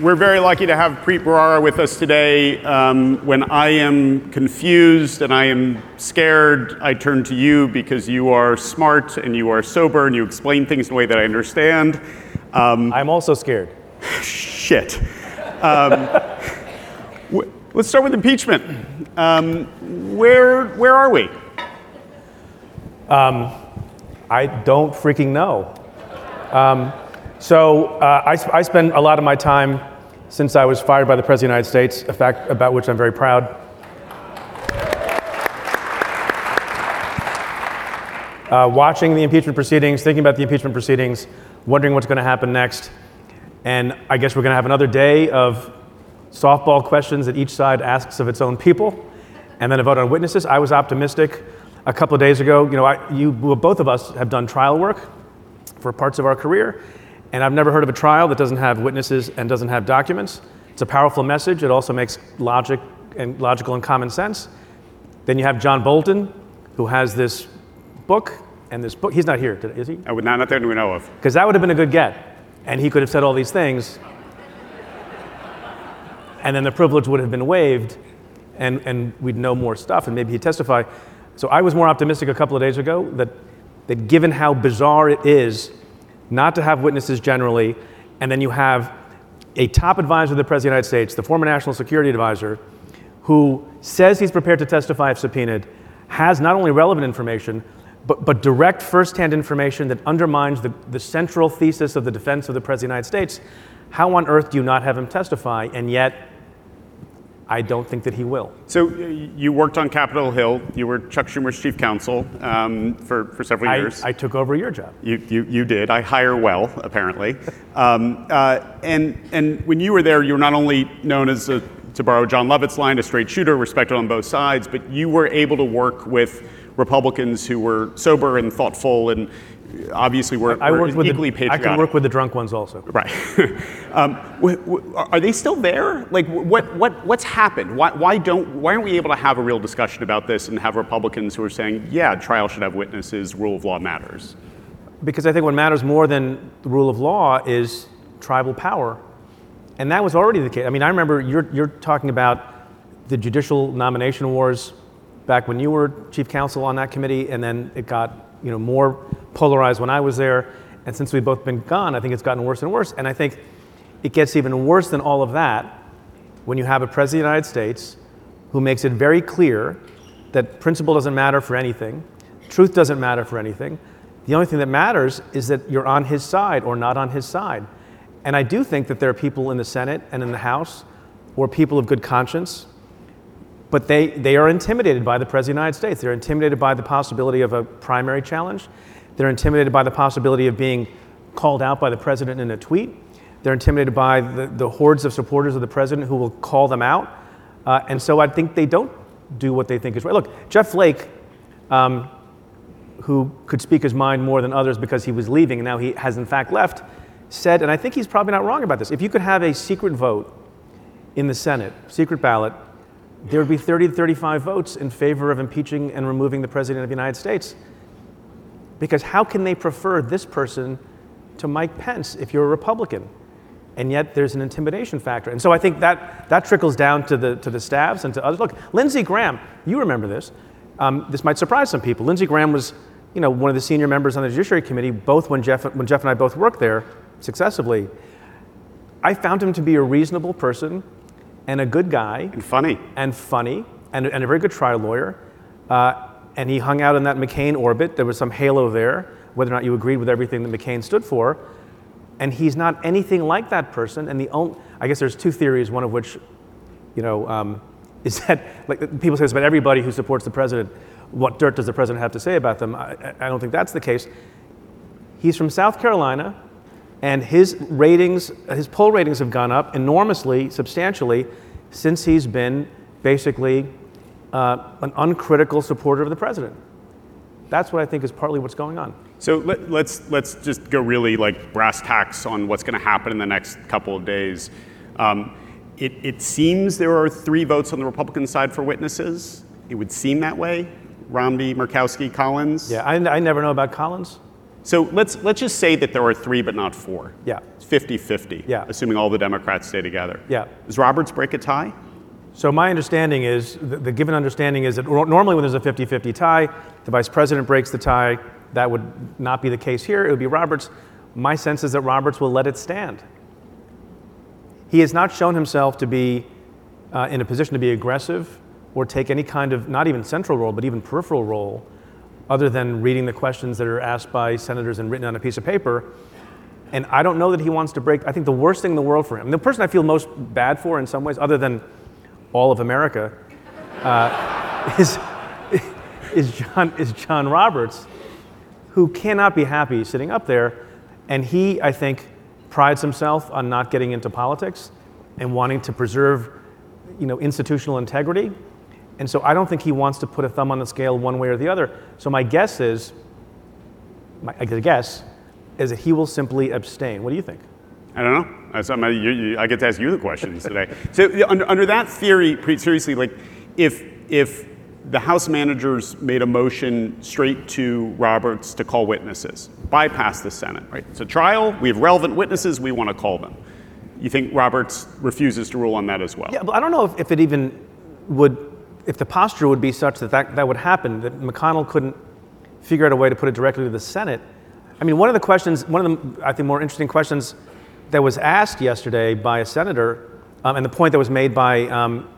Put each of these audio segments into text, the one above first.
we're very lucky to have Preet Bharara with us today. Um, when I am confused and I am scared, I turn to you because you are smart and you are sober and you explain things in a way that I understand. Um, I'm also scared. Shit. Um, w- let's start with impeachment. Um, where, where are we? Um, I don't freaking know. So uh, I, I spend a lot of my time since I was fired by the President of the United States, a fact about which I'm very proud. Uh, watching the impeachment proceedings, thinking about the impeachment proceedings, wondering what's going to happen next. And I guess we're going to have another day of softball questions that each side asks of its own people, and then a vote on witnesses. I was optimistic a couple of days ago. You know, I, you, both of us have done trial work for parts of our career, and I've never heard of a trial that doesn't have witnesses and doesn't have documents. It's a powerful message. It also makes logic and logical and common sense. Then you have John Bolton, who has this book, and this book, he's not here, is he? I would not, not that we know of. Because that would have been a good get. And he could have said all these things. And then the privilege would have been waived, and, and we'd know more stuff, and maybe he'd testify. So I was more optimistic a couple of days ago that, that given how bizarre it is not to have witnesses generally, and then you have a top advisor of the President of the United States, the former National Security Advisor, who says he's prepared to testify if subpoenaed, has not only relevant information, but, but direct firsthand information that undermines the, the central thesis of the defense of the President of the United States. How on earth do you not have him testify? And yet, I don't think that he will. So uh, you worked on Capitol Hill. You were Chuck Schumer's chief counsel um, for, for several years. I, I, took over your job. You, you, you did. I hire well, apparently. um, uh, and, and when you were there, you were not only known as, a, to borrow John Lovett's line, a straight shooter, respected on both sides, but you were able to work with Republicans who were sober and thoughtful and obviously we're, I we're equally the, patriotic. I can work with the drunk ones also. Right. um, w- w- are they still there? Like, what, what, what's happened? Why, why, don't, why aren't we able to have a real discussion about this and have Republicans who are saying, yeah, trial should have witnesses, rule of law matters? Because I think what matters more than the rule of law is tribal power. And that was already the case. I mean, I remember you're, you're talking about the judicial nomination wars back when you were chief counsel on that committee, and then it got you know, more polarized when I was there. And since we've both been gone, I think it's gotten worse and worse. And I think it gets even worse than all of that when you have a president of the United States who makes it very clear that principle doesn't matter for anything, truth doesn't matter for anything. The only thing that matters is that you're on his side or not on his side. And I do think that there are people in the Senate and in the House or people of good conscience but they, they are intimidated by the President of the United States. They're intimidated by the possibility of a primary challenge. They're intimidated by the possibility of being called out by the President in a tweet. They're intimidated by the, the hordes of supporters of the President who will call them out. Uh, and so I think they don't do what they think is right. Look, Jeff Flake, um, who could speak his mind more than others because he was leaving and now he has in fact left, said, and I think he's probably not wrong about this, if you could have a secret vote in the Senate, secret ballot, there would be 30 to 35 votes in favor of impeaching and removing the President of the United States. Because how can they prefer this person to Mike Pence if you're a Republican? And yet there's an intimidation factor. And so I think that, that trickles down to the, to the staffs and to others. Look, Lindsey Graham, you remember this. Um, this might surprise some people. Lindsey Graham was you know, one of the senior members on the Judiciary Committee, both when Jeff, when Jeff and I both worked there successively. I found him to be a reasonable person and a good guy. And funny. And funny, and, and a very good trial lawyer. Uh, and he hung out in that McCain orbit. There was some halo there, whether or not you agreed with everything that McCain stood for. And he's not anything like that person. And the only, I guess there's two theories, one of which, you know, um, is that like people say this about everybody who supports the president. What dirt does the president have to say about them? I, I don't think that's the case. He's from South Carolina and his ratings, his poll ratings have gone up enormously, substantially, since he's been basically uh, an uncritical supporter of the president. That's what I think is partly what's going on. So let, us let's, let's just go really like brass tacks on what's going to happen in the next couple of days. Um, it, it seems there are three votes on the Republican side for witnesses. It would seem that way. Romney, Murkowski, Collins. Yeah, I, I never know about Collins. So let's let's just say that there are three, but not four. Yeah. It's 50-50, Yeah. assuming all the Democrats stay together. Yeah. Does Roberts break a tie? So my understanding is, the, the given understanding is that normally when there's a 50-50 tie, the vice president breaks the tie. That would not be the case here. It would be Roberts. My sense is that Roberts will let it stand. He has not shown himself to be uh, in a position to be aggressive or take any kind of, not even central role, but even peripheral role, other than reading the questions that are asked by senators and written on a piece of paper. And I don't know that he wants to break. I think the worst thing in the world for him, the person I feel most bad for in some ways, other than all of America, uh, is, is, John, is John Roberts, who cannot be happy sitting up there. And he, I think, prides himself on not getting into politics and wanting to preserve you know, institutional integrity. And so I don't think he wants to put a thumb on the scale one way or the other. So my guess is, my guess, is that he will simply abstain. What do you think? I don't know. I'm- you- you- I get to ask you the questions today. So under, under that theory, pretty seriously, like if if the House managers made a motion straight to Roberts to call witnesses, bypass the Senate, right? It's a trial. We have relevant witnesses. We want to call them. You think Roberts refuses to rule on that as well? Yeah, but I don't know if, if it even would, if the posture would be such that, that that would happen, that McConnell couldn't figure out a way to put it directly to the Senate. I mean, one of the questions, one of the, I think, more interesting questions that was asked yesterday by a senator, um, and the point that was made by, um,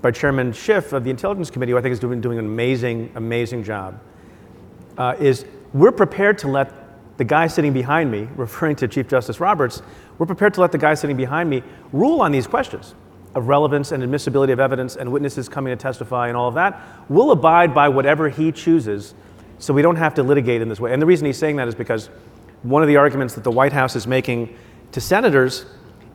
by Chairman Schiff of the Intelligence Committee, who I think is doing, doing an amazing, amazing job, uh, is we're prepared to let the guy sitting behind me, referring to Chief Justice Roberts, we're prepared to let the guy sitting behind me rule on these questions of relevance and admissibility of evidence and witnesses coming to testify and all of that. We'll abide by whatever he chooses so we don't have to litigate in this way. And the reason he's saying that is because one of the arguments that the White House is making to senators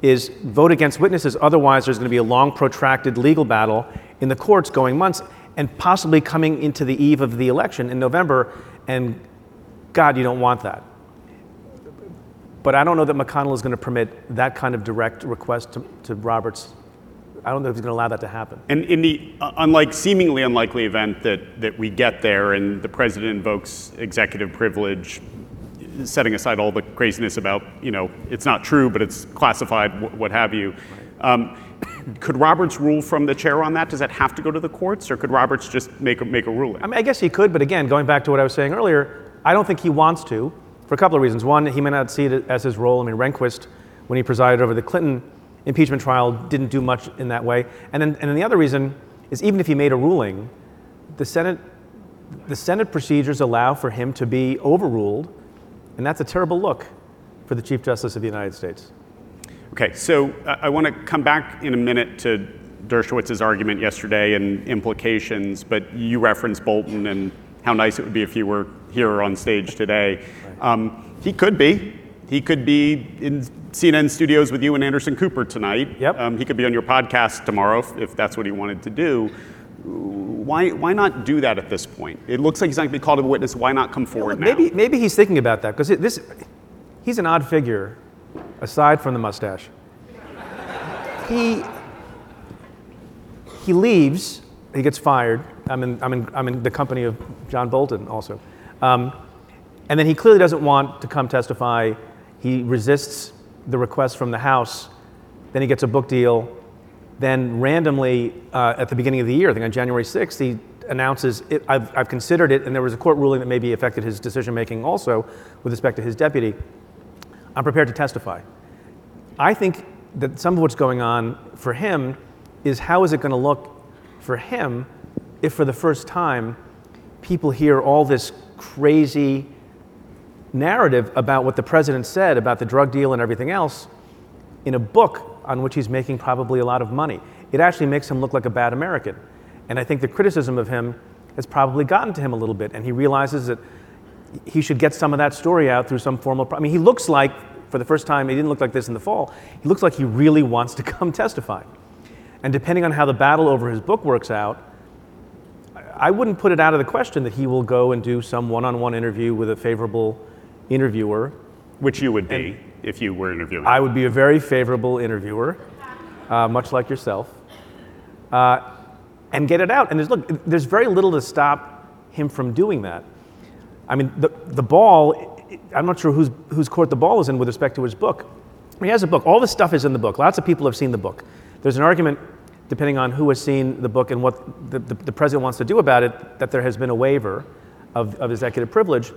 is vote against witnesses, otherwise, there's going to be a long, protracted legal battle in the courts going months and possibly coming into the eve of the election in November. And God, you don't want that. But I don't know that McConnell is going to permit that kind of direct request to, to Roberts. I don't know if he's going to allow that to happen. And in the uh, unlike seemingly unlikely event that, that we get there and the president invokes executive privilege, setting aside all the craziness about, you know, it's not true, but it's classified, what have you. Um, could Roberts rule from the chair on that? Does that have to go to the courts, or could Roberts just make a, make a ruling? I mean, I guess he could, but again, going back to what I was saying earlier, I don't think he wants to for a couple of reasons. One, he may not see it as his role. I mean, Rehnquist, when he presided over the Clinton impeachment trial, didn't do much in that way. And then, and then the other reason is even if he made a ruling, the Senate, the Senate procedures allow for him to be overruled, and that's a terrible look for the Chief Justice of the United States. Okay, so I want to come back in a minute to Dershowitz's argument yesterday and implications, but you referenced Bolton and how nice it would be if he were here on stage today. Um, he could be. He could be in CNN studios with you and Anderson Cooper tonight. Yep. Um, he could be on your podcast tomorrow if, if that's what he wanted to do. Why, why not do that at this point? It looks like he's not going to be called a witness. Why not come forward now? Maybe, maybe he's thinking about that because this, he's an odd figure, aside from the mustache. He, he leaves, he gets fired. I'm in, I'm in, I'm in the company of John Bolton also. Um, and then he clearly doesn't want to come testify. He resists the request from the House. Then he gets a book deal. Then randomly, uh, at the beginning of the year, I think on January 6th, he announces, it, I've, I've considered it, and there was a court ruling that maybe affected his decision making also with respect to his deputy. I'm prepared to testify. I think that some of what's going on for him is how is it going to look for him if for the first time people hear all this crazy narrative about what the president said about the drug deal and everything else in a book on which he's making probably a lot of money. It actually makes him look like a bad American. And I think the criticism of him has probably gotten to him a little bit, and he realizes that he should get some of that story out through some formal. Pro- I mean, he looks like, for the first time, he didn't look like this in the fall. He looks like he really wants to come testify. And depending on how the battle over his book works out, I wouldn't put it out of the question that he will go and do some one-on-one interview with a favorable interviewer. Which you would be if you were interviewing. I would be a very favorable interviewer, uh, much like yourself, uh, and get it out. And there's, look, there's very little to stop him from doing that. I mean, the, the ball I'm not sure whose, whose court the ball is in with respect to his book. He has a book. All the stuff is in the book. Lots of people have seen the book. There's an argument, depending on who has seen the book and what the, the, the president wants to do about it, that there has been a waiver of, of executive privilege.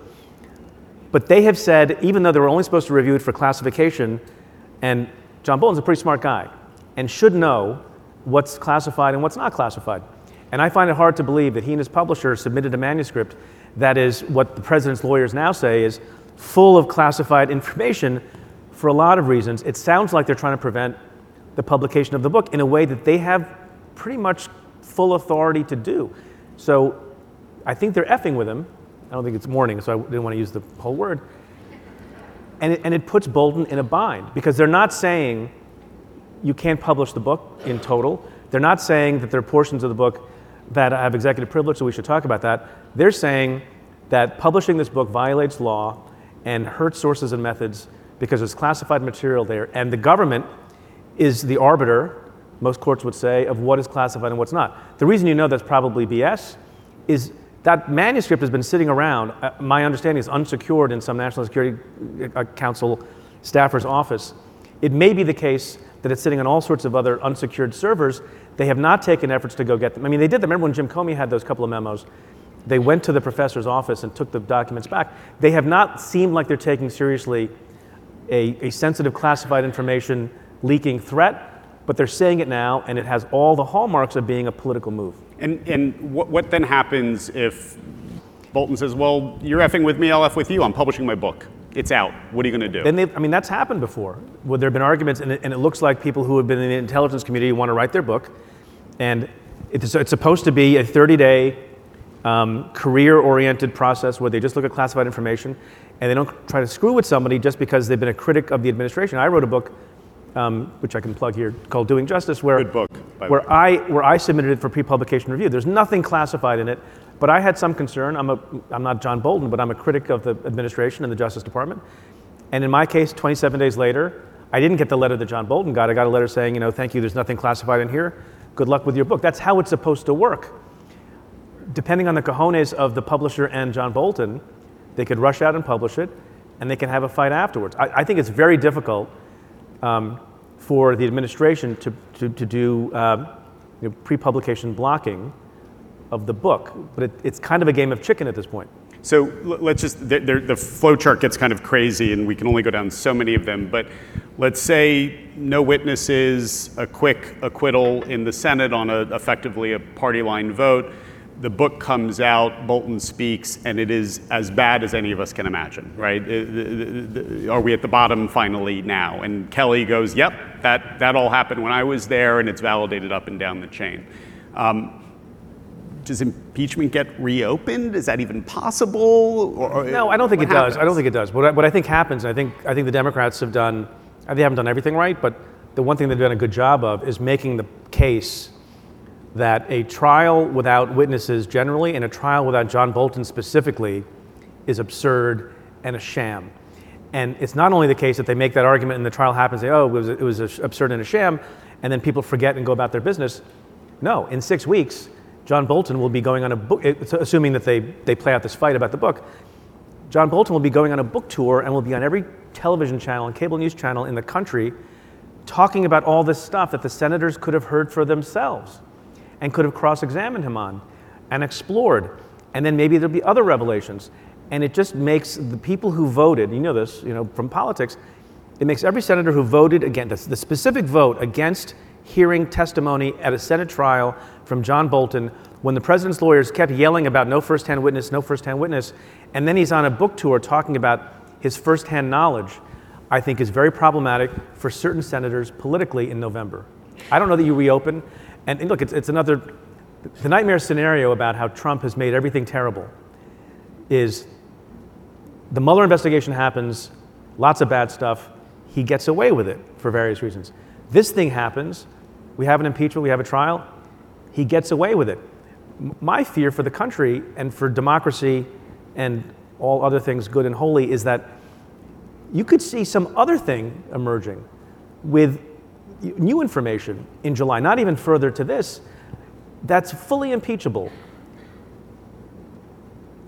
But they have said, even though they were only supposed to review it for classification, and John Bolton's a pretty smart guy and should know what's classified and what's not classified. And I find it hard to believe that he and his publisher submitted a manuscript that is what the president's lawyers now say is full of classified information for a lot of reasons. It sounds like they're trying to prevent the publication of the book in a way that they have pretty much full authority to do. So I think they're effing with him. I don't think it's morning, so I didn't want to use the whole word. And it, and it puts Bolton in a bind because they're not saying you can't publish the book in total. They're not saying that there are portions of the book that have executive privilege, so we should talk about that. They're saying that publishing this book violates law and hurts sources and methods because there's classified material there, and the government is the arbiter, most courts would say, of what is classified and what's not. The reason you know that's probably BS is that manuscript has been sitting around. Uh, my understanding is unsecured in some National Security uh, Council staffer's office. It may be the case that it's sitting on all sorts of other unsecured servers. They have not taken efforts to go get them. I mean, they did that. Remember when Jim Comey had those couple of memos? They went to the professor's office and took the documents back. They have not seemed like they're taking seriously a, a sensitive classified information leaking threat but they're saying it now, and it has all the hallmarks of being a political move. And, and what, what then happens if Bolton says, well, you're effing with me, I'll F with you, I'm publishing my book. It's out. What are you going to do? Then I mean, that's happened before. Where there have been arguments, and it, and it looks like people who have been in the intelligence community want to write their book, and it's, it's supposed to be a 30-day um, career-oriented process where they just look at classified information, and they don't try to screw with somebody just because they've been a critic of the administration. I wrote a book um, which I can plug here, called Doing Justice, where, Good book, by where. I, where I submitted it for pre-publication review. There's nothing classified in it, but I had some concern. I'm, a, I'm not John Bolton, but I'm a critic of the administration and the Justice Department. And in my case, 27 days later, I didn't get the letter that John Bolton got. I got a letter saying, you know, thank you, there's nothing classified in here. Good luck with your book. That's how it's supposed to work. Depending on the cojones of the publisher and John Bolton, they could rush out and publish it, and they can have a fight afterwards. I, I think it's very difficult um, for the administration to, to, to do um, you know, pre-publication blocking of the book. But it, it's kind of a game of chicken at this point. So let's just, the, the, the flow chart gets kind of crazy and we can only go down so many of them. But let's say no witnesses, a quick acquittal in the Senate on a, effectively a party line vote. The book comes out, Bolton speaks, and it is as bad as any of us can imagine, right? Uh, Are we at the bottom finally now? And Kelly goes, yep, that, that all happened when I was there, and it's validated up and down the chain. Um, does impeachment get reopened? Is that even possible? Or, No, I don't think it does. I don't think it does. What I, what I think happens, and I think, I think the Democrats have done, they haven't done everything right, but the one thing they've done a good job of is making the case that a trial without witnesses generally and a trial without John Bolton specifically is absurd and a sham. And it's not only the case that they make that argument and the trial happens, they say, oh, it was, it was absurd and a sham, and then people forget and go about their business. No, in six weeks, John Bolton will be going on a book, assuming that they, they play out this fight about the book. John Bolton will be going on a book tour and will be on every television channel and cable news channel in the country talking about all this stuff that the senators could have heard for themselves and could have cross examined him on and explored. And then maybe there'll be other revelations. And it just makes the people who voted, you know this, you know, from politics, it makes every senator who voted against the specific vote against hearing testimony at a Senate trial from John Bolton when the president's lawyers kept yelling about no firsthand witness, no firsthand witness, and then he's on a book tour talking about his firsthand knowledge, I think is very problematic for certain senators politically in November. I don't know that you reopen. And, and look, it's, it's another, the nightmare scenario about how Trump has made everything terrible is the Mueller investigation happens, lots of bad stuff. He gets away with it for various reasons. This thing happens, we have an impeachment, we have a trial, he gets away with it. My fear for the country and for democracy and all other things good and holy is that you could see some other thing emerging with new information in July, not even further to this, that's fully impeachable.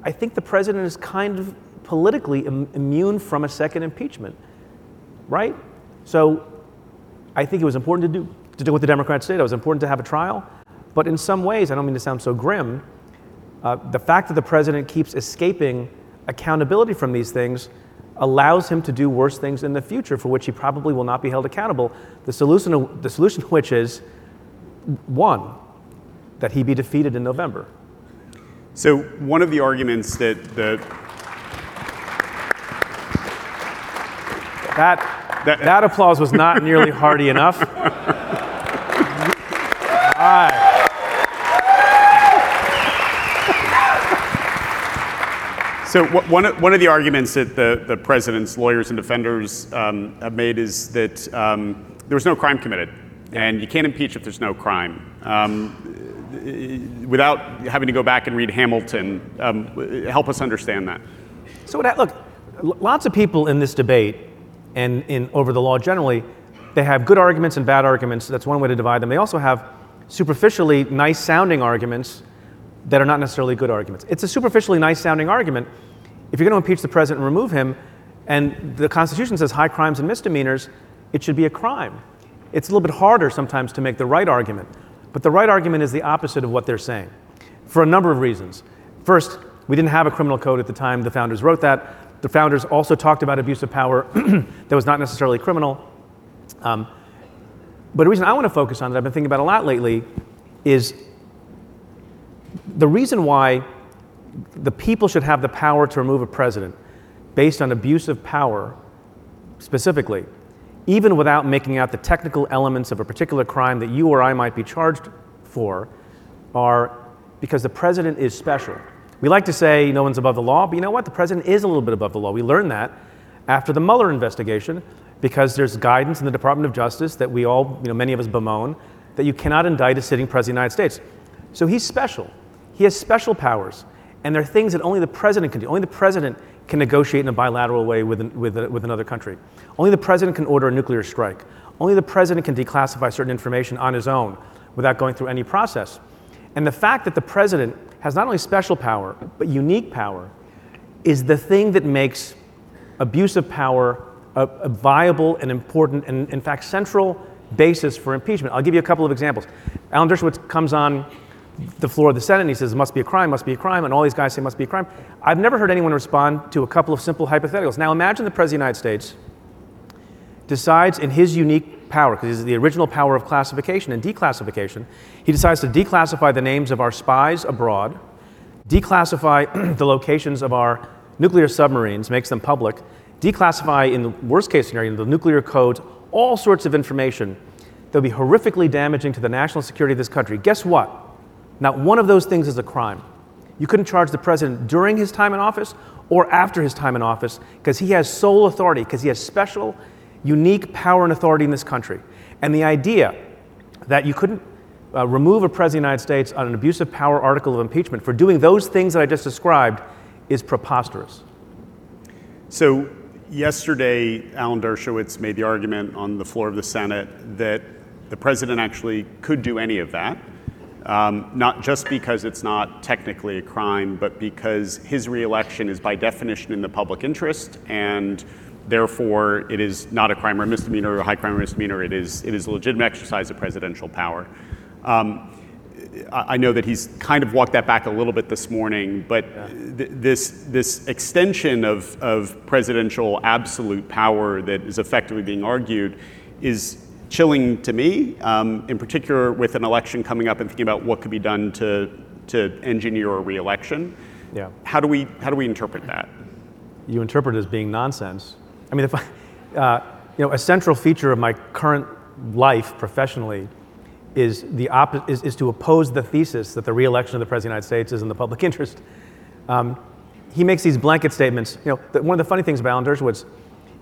I think the president is kind of politically Im- immune from a second impeachment, right? So I think it was important to do, to do what the Democrats did. It was important to have a trial. But in some ways, I don't mean to sound so grim, uh, the fact that the president keeps escaping accountability from these things allows him to do worse things in the future for which he probably will not be held accountable. The solution, the solution which is one, that he be defeated in November. So one of the arguments that the That, That- that, applause was not nearly hearty enough. So one of, one of the arguments that the, the president's lawyers and defenders um, have made is that um, there was no crime committed, and you can't impeach if there's no crime. Um, without having to go back and read Hamilton, um, help us understand that. So what, look, lots of people in this debate and in over the law generally, they have good arguments and bad arguments. That's one way to divide them. They also have superficially nice sounding arguments that are not necessarily good arguments. It's a superficially nice sounding argument. If you're going to impeach the president and remove him, and the Constitution says high crimes and misdemeanors, it should be a crime. It's a little bit harder sometimes to make the right argument. But the right argument is the opposite of what they're saying for a number of reasons. First, we didn't have a criminal code at the time the founders wrote that. The founders also talked about abuse of power that was not necessarily criminal. Um, but a reason I want to focus on that I've been thinking about a lot lately is the reason why the people should have the power to remove a president based on abuse of power specifically, even without making out the technical elements of a particular crime that you or I might be charged for, are because the president is special. We like to say no one's above the law, but you know what? The president is a little bit above the law. We learned that after the Mueller investigation because there's guidance in the Department of Justice that we all, you know, many of us bemoan, that you cannot indict a sitting president of the United States. So he's special. He has special powers. And there are things that only the president can do. Only the president can negotiate in a bilateral way with, with, with another country. Only the president can order a nuclear strike. Only the president can declassify certain information on his own without going through any process. And the fact that the president has not only special power, but unique power, is the thing that makes abuse of power a, a viable and important and, in fact, central basis for impeachment. I'll give you a couple of examples. Alan Dershowitz comes on the floor of the Senate and he says, it must be a crime, must be a crime, and all these guys say, must be a crime. I've never heard anyone respond to a couple of simple hypotheticals. Now imagine the President of the United States decides in his unique power, because he's the original power of classification and declassification, he decides to declassify the names of our spies abroad, declassify the locations of our nuclear submarines, makes them public, declassify, in the worst case scenario, the nuclear codes, all sorts of information that would be horrifically damaging to the national security of this country. Guess what? Not one of those things is a crime. You couldn't charge the president during his time in office or after his time in office because he has sole authority, because he has special, unique power and authority in this country. And the idea that you couldn't uh, remove a president of the United States on an abuse of power article of impeachment for doing those things that I just described is preposterous. So yesterday, Alan Dershowitz made the argument on the floor of the Senate that the president actually could do any of that. Um, not just because it's not technically a crime, but because his reelection is by definition in the public interest, and therefore it is not a crime or a misdemeanor or a high crime or misdemeanor. It is it is a legitimate exercise of presidential power. Um, I know that he's kind of walked that back a little bit this morning, but th- this this extension of, of presidential absolute power that is effectively being argued is chilling to me, um, in particular with an election coming up and thinking about what could be done to, to engineer a reelection. Yeah. How do we how do we interpret that? you interpret it as being nonsense. I mean, if I, uh, you know, a central feature of my current life professionally is, the oppo- is, is to oppose the thesis that the reelection of the President of the United States is in the public interest. Um, he makes these blanket statements. You know, the, one of the funny things about Alan Dershowitz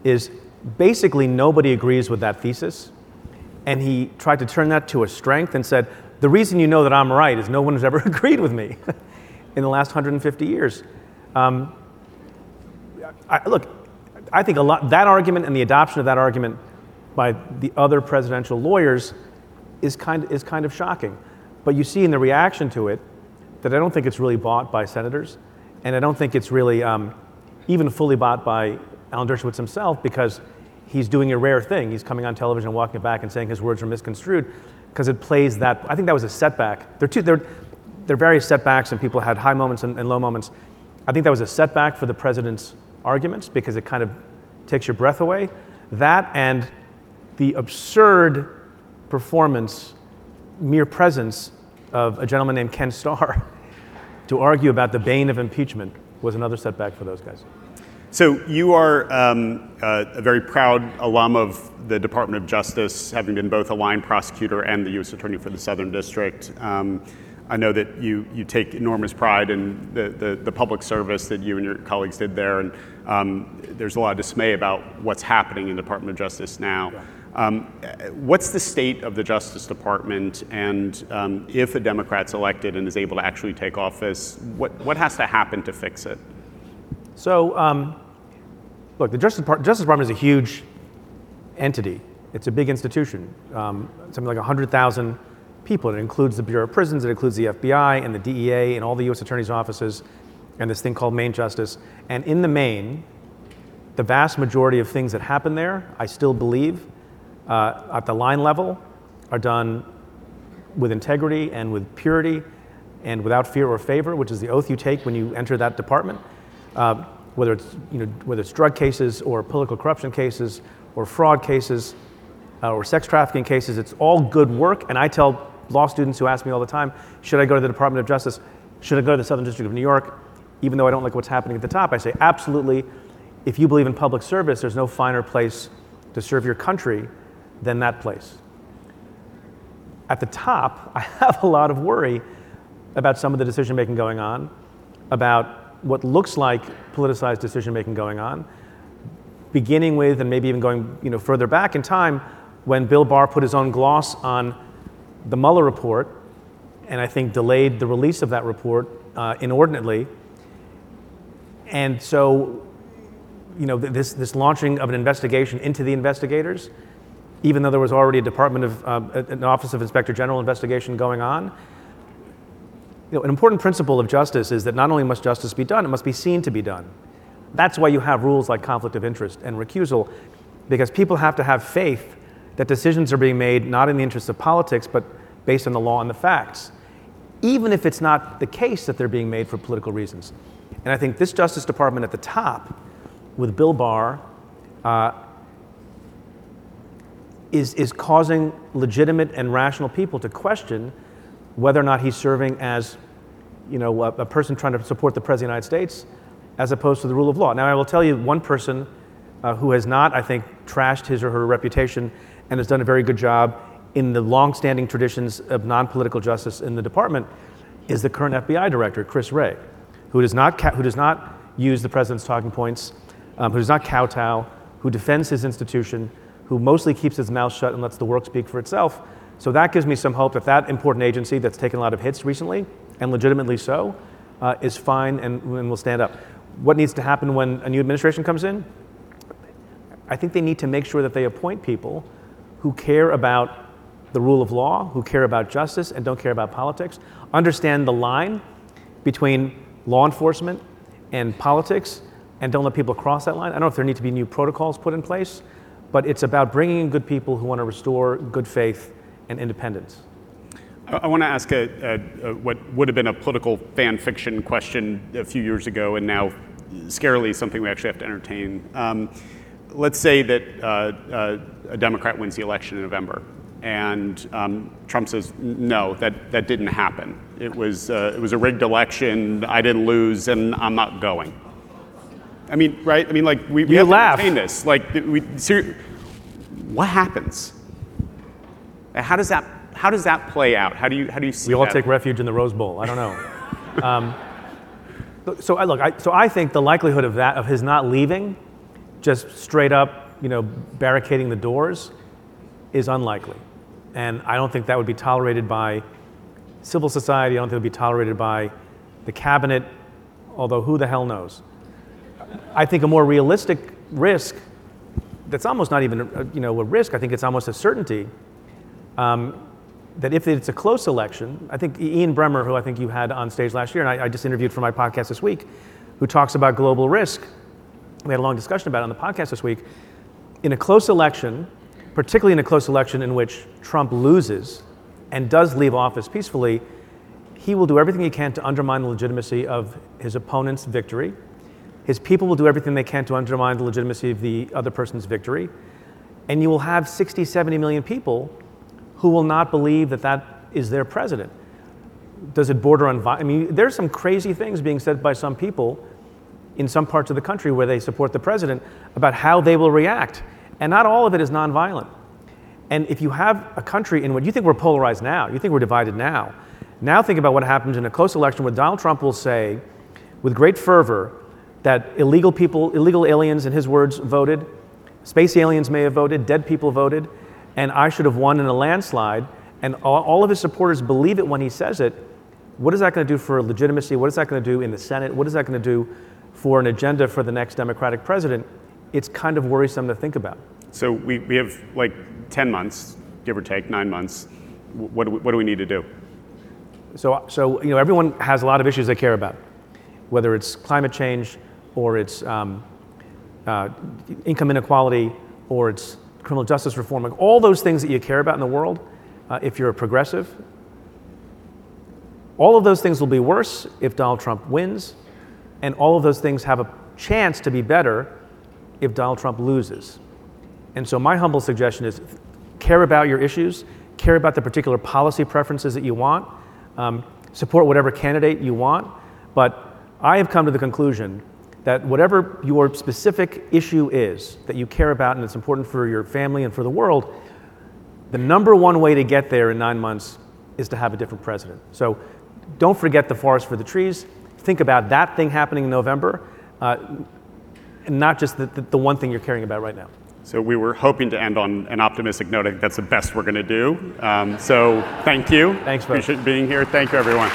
is basically nobody agrees with that thesis. And he tried to turn that to a strength and said, the reason you know that I'm right is no one has ever agreed with me in the last 150 years. Um, I, look, I think a lot that argument and the adoption of that argument by the other presidential lawyers is kind, is kind of shocking. But you see in the reaction to it that I don't think it's really bought by senators, and I don't think it's really um, even fully bought by Alan Dershowitz himself because he's doing a rare thing. He's coming on television and walking it back and saying his words are misconstrued because it plays that. I think that was a setback. There are, two, there, there are various setbacks, and people had high moments and, and low moments. I think that was a setback for the president's arguments because it kind of takes your breath away. That and the absurd performance, mere presence of a gentleman named Ken Starr to argue about the bane of impeachment was another setback for those guys. So you are um, uh, a very proud alum of the Department of Justice, having been both a line prosecutor and the U.S. Attorney for the Southern District. Um, I know that you, you take enormous pride in the, the, the, public service that you and your colleagues did there, and um, there's a lot of dismay about what's happening in the Department of Justice now. Um, what's the state of the Justice Department, and um, if a Democrat's elected and is able to actually take office, what, what has to happen to fix it? So, um, look, the Justice, Justice, Department is a huge entity. It's a big institution, um, something like 100,000 people. It includes the Bureau of Prisons, it includes the FBI and the DEA and all the U.S. Attorney's offices and this thing called Main Justice. And in the main, the vast majority of things that happen there, I still believe, uh, at the line level, are done with integrity and with purity and without fear or favor, which is the oath you take when you enter that department. Uh, whether it's you know whether it's drug cases or political corruption cases or fraud cases uh, or sex trafficking cases, it's all good work. And I tell law students who ask me all the time, should I go to the Department of Justice? Should I go to the Southern District of New York? Even though I don't like what's happening at the top, I say absolutely. If you believe in public service, there's no finer place to serve your country than that place. At the top, I have a lot of worry about some of the decision making going on, about what looks like politicized decision making going on, beginning with and maybe even going you know, further back in time when Bill Barr put his own gloss on the Mueller report and I think delayed the release of that report uh, inordinately. And so, you know, this, this launching of an investigation into the investigators, even though there was already a Department of, uh, an Office of Inspector General investigation going on, you know, an important principle of justice is that not only must justice be done, it must be seen to be done. That's why you have rules like conflict of interest and recusal, because people have to have faith that decisions are being made not in the interests of politics, but based on the law and the facts, even if it's not the case that they're being made for political reasons. And I think this Justice Department at the top, with Bill Barr, uh, is, is causing legitimate and rational people to question whether or not he's serving as you know, a, a, person trying to support the President of the United States as opposed to the rule of law. Now, I will tell you one person uh, who has not, I think, trashed his or her reputation and has done a very good job in the long-standing traditions of non-political justice in the department is the current FBI director, Chris Wray, who does not, who does not use the president's talking points, um, who does not kowtow, who defends his institution, who mostly keeps his mouth shut and lets the work speak for itself, so that gives me some hope that that important agency that's taken a lot of hits recently, and legitimately so, uh, is fine and, and will stand up. What needs to happen when a new administration comes in? I think they need to make sure that they appoint people who care about the rule of law, who care about justice, and don't care about politics, understand the line between law enforcement and politics, and don't let people cross that line. I don't know if there need to be new protocols put in place, but it's about bringing in good people who want to restore good faith and independence. I want to ask a, a, a, what would have been a political fan fiction question a few years ago, and now scarily something we actually have to entertain. Um, let's say that uh, uh, a Democrat wins the election in November, and um, Trump says, "No, that, that didn't happen. It was uh, it was a rigged election. I didn't lose, and I'm not going." I mean, right? I mean, like we, we you have laugh. to entertain this. Like, we, ser- what happens? How does that how does that play out? How do you how do you see? It? We all that? take refuge in the Rose Bowl. I don't know. um, so I look. I, so I think the likelihood of that of his not leaving, just straight up, you know, barricading the doors, is unlikely, and I don't think that would be tolerated by civil society. I don't think it would be tolerated by the cabinet. Although who the hell knows? I think a more realistic risk. That's almost not even a, you know a risk. I think it's almost a certainty um, that if it's a close election, I think Ian Bremmer, who I think you had on stage last year, and I, I just interviewed for my podcast this week, who talks about global risk, we had a long discussion about it on the podcast this week. In a close election, particularly in a close election in which Trump loses and does leave office peacefully, he will do everything he can to undermine the legitimacy of his opponent's victory. His people will do everything they can to undermine the legitimacy of the other person's victory. And you will have 60, 70 million people who will not believe that that is their president. Does it border on violence? I mean, there's some crazy things being said by some people in some parts of the country where they support the president about how they will react. And not all of it is nonviolent. And if you have a country in which you think we're polarized now, you think we're divided now, now think about what happens in a close election where Donald Trump will say, with great fervor, that illegal people, illegal aliens, in his words, voted, space aliens may have voted, dead people voted, and I should have won in a landslide, and all, all of his supporters believe it when he says it, what is that going to do for legitimacy? What is that going to do in the Senate? What is that going to do for an agenda for the next Democratic president? It's kind of worrisome to think about. So we, we have like 10 months, give or take, nine months. What do we, what do we need to do? So, so you know, everyone has a lot of issues they care about, whether it's climate change or it's um, uh, income inequality or it's criminal justice reform, like all those things that you care about in the world. Uh, if you're a progressive, all of those things will be worse if Donald Trump wins, and all of those things have a chance to be better if Donald Trump loses. And so, my humble suggestion is care about your issues, care about the particular policy preferences that you want, um, support whatever candidate you want. But I have come to the conclusion that whatever your specific issue is that you care about and it's important for your family and for the world, the number one way to get there in nine months is to have a different president. So don't forget the forest for the trees. Think about that thing happening in November, uh, and not just the, the, the one thing you're caring about right now. So we were hoping to end on an optimistic note. I think that's the best we're going to do. Um, so thank you. Thanks, folks. Appreciate being here. Thank you, everyone.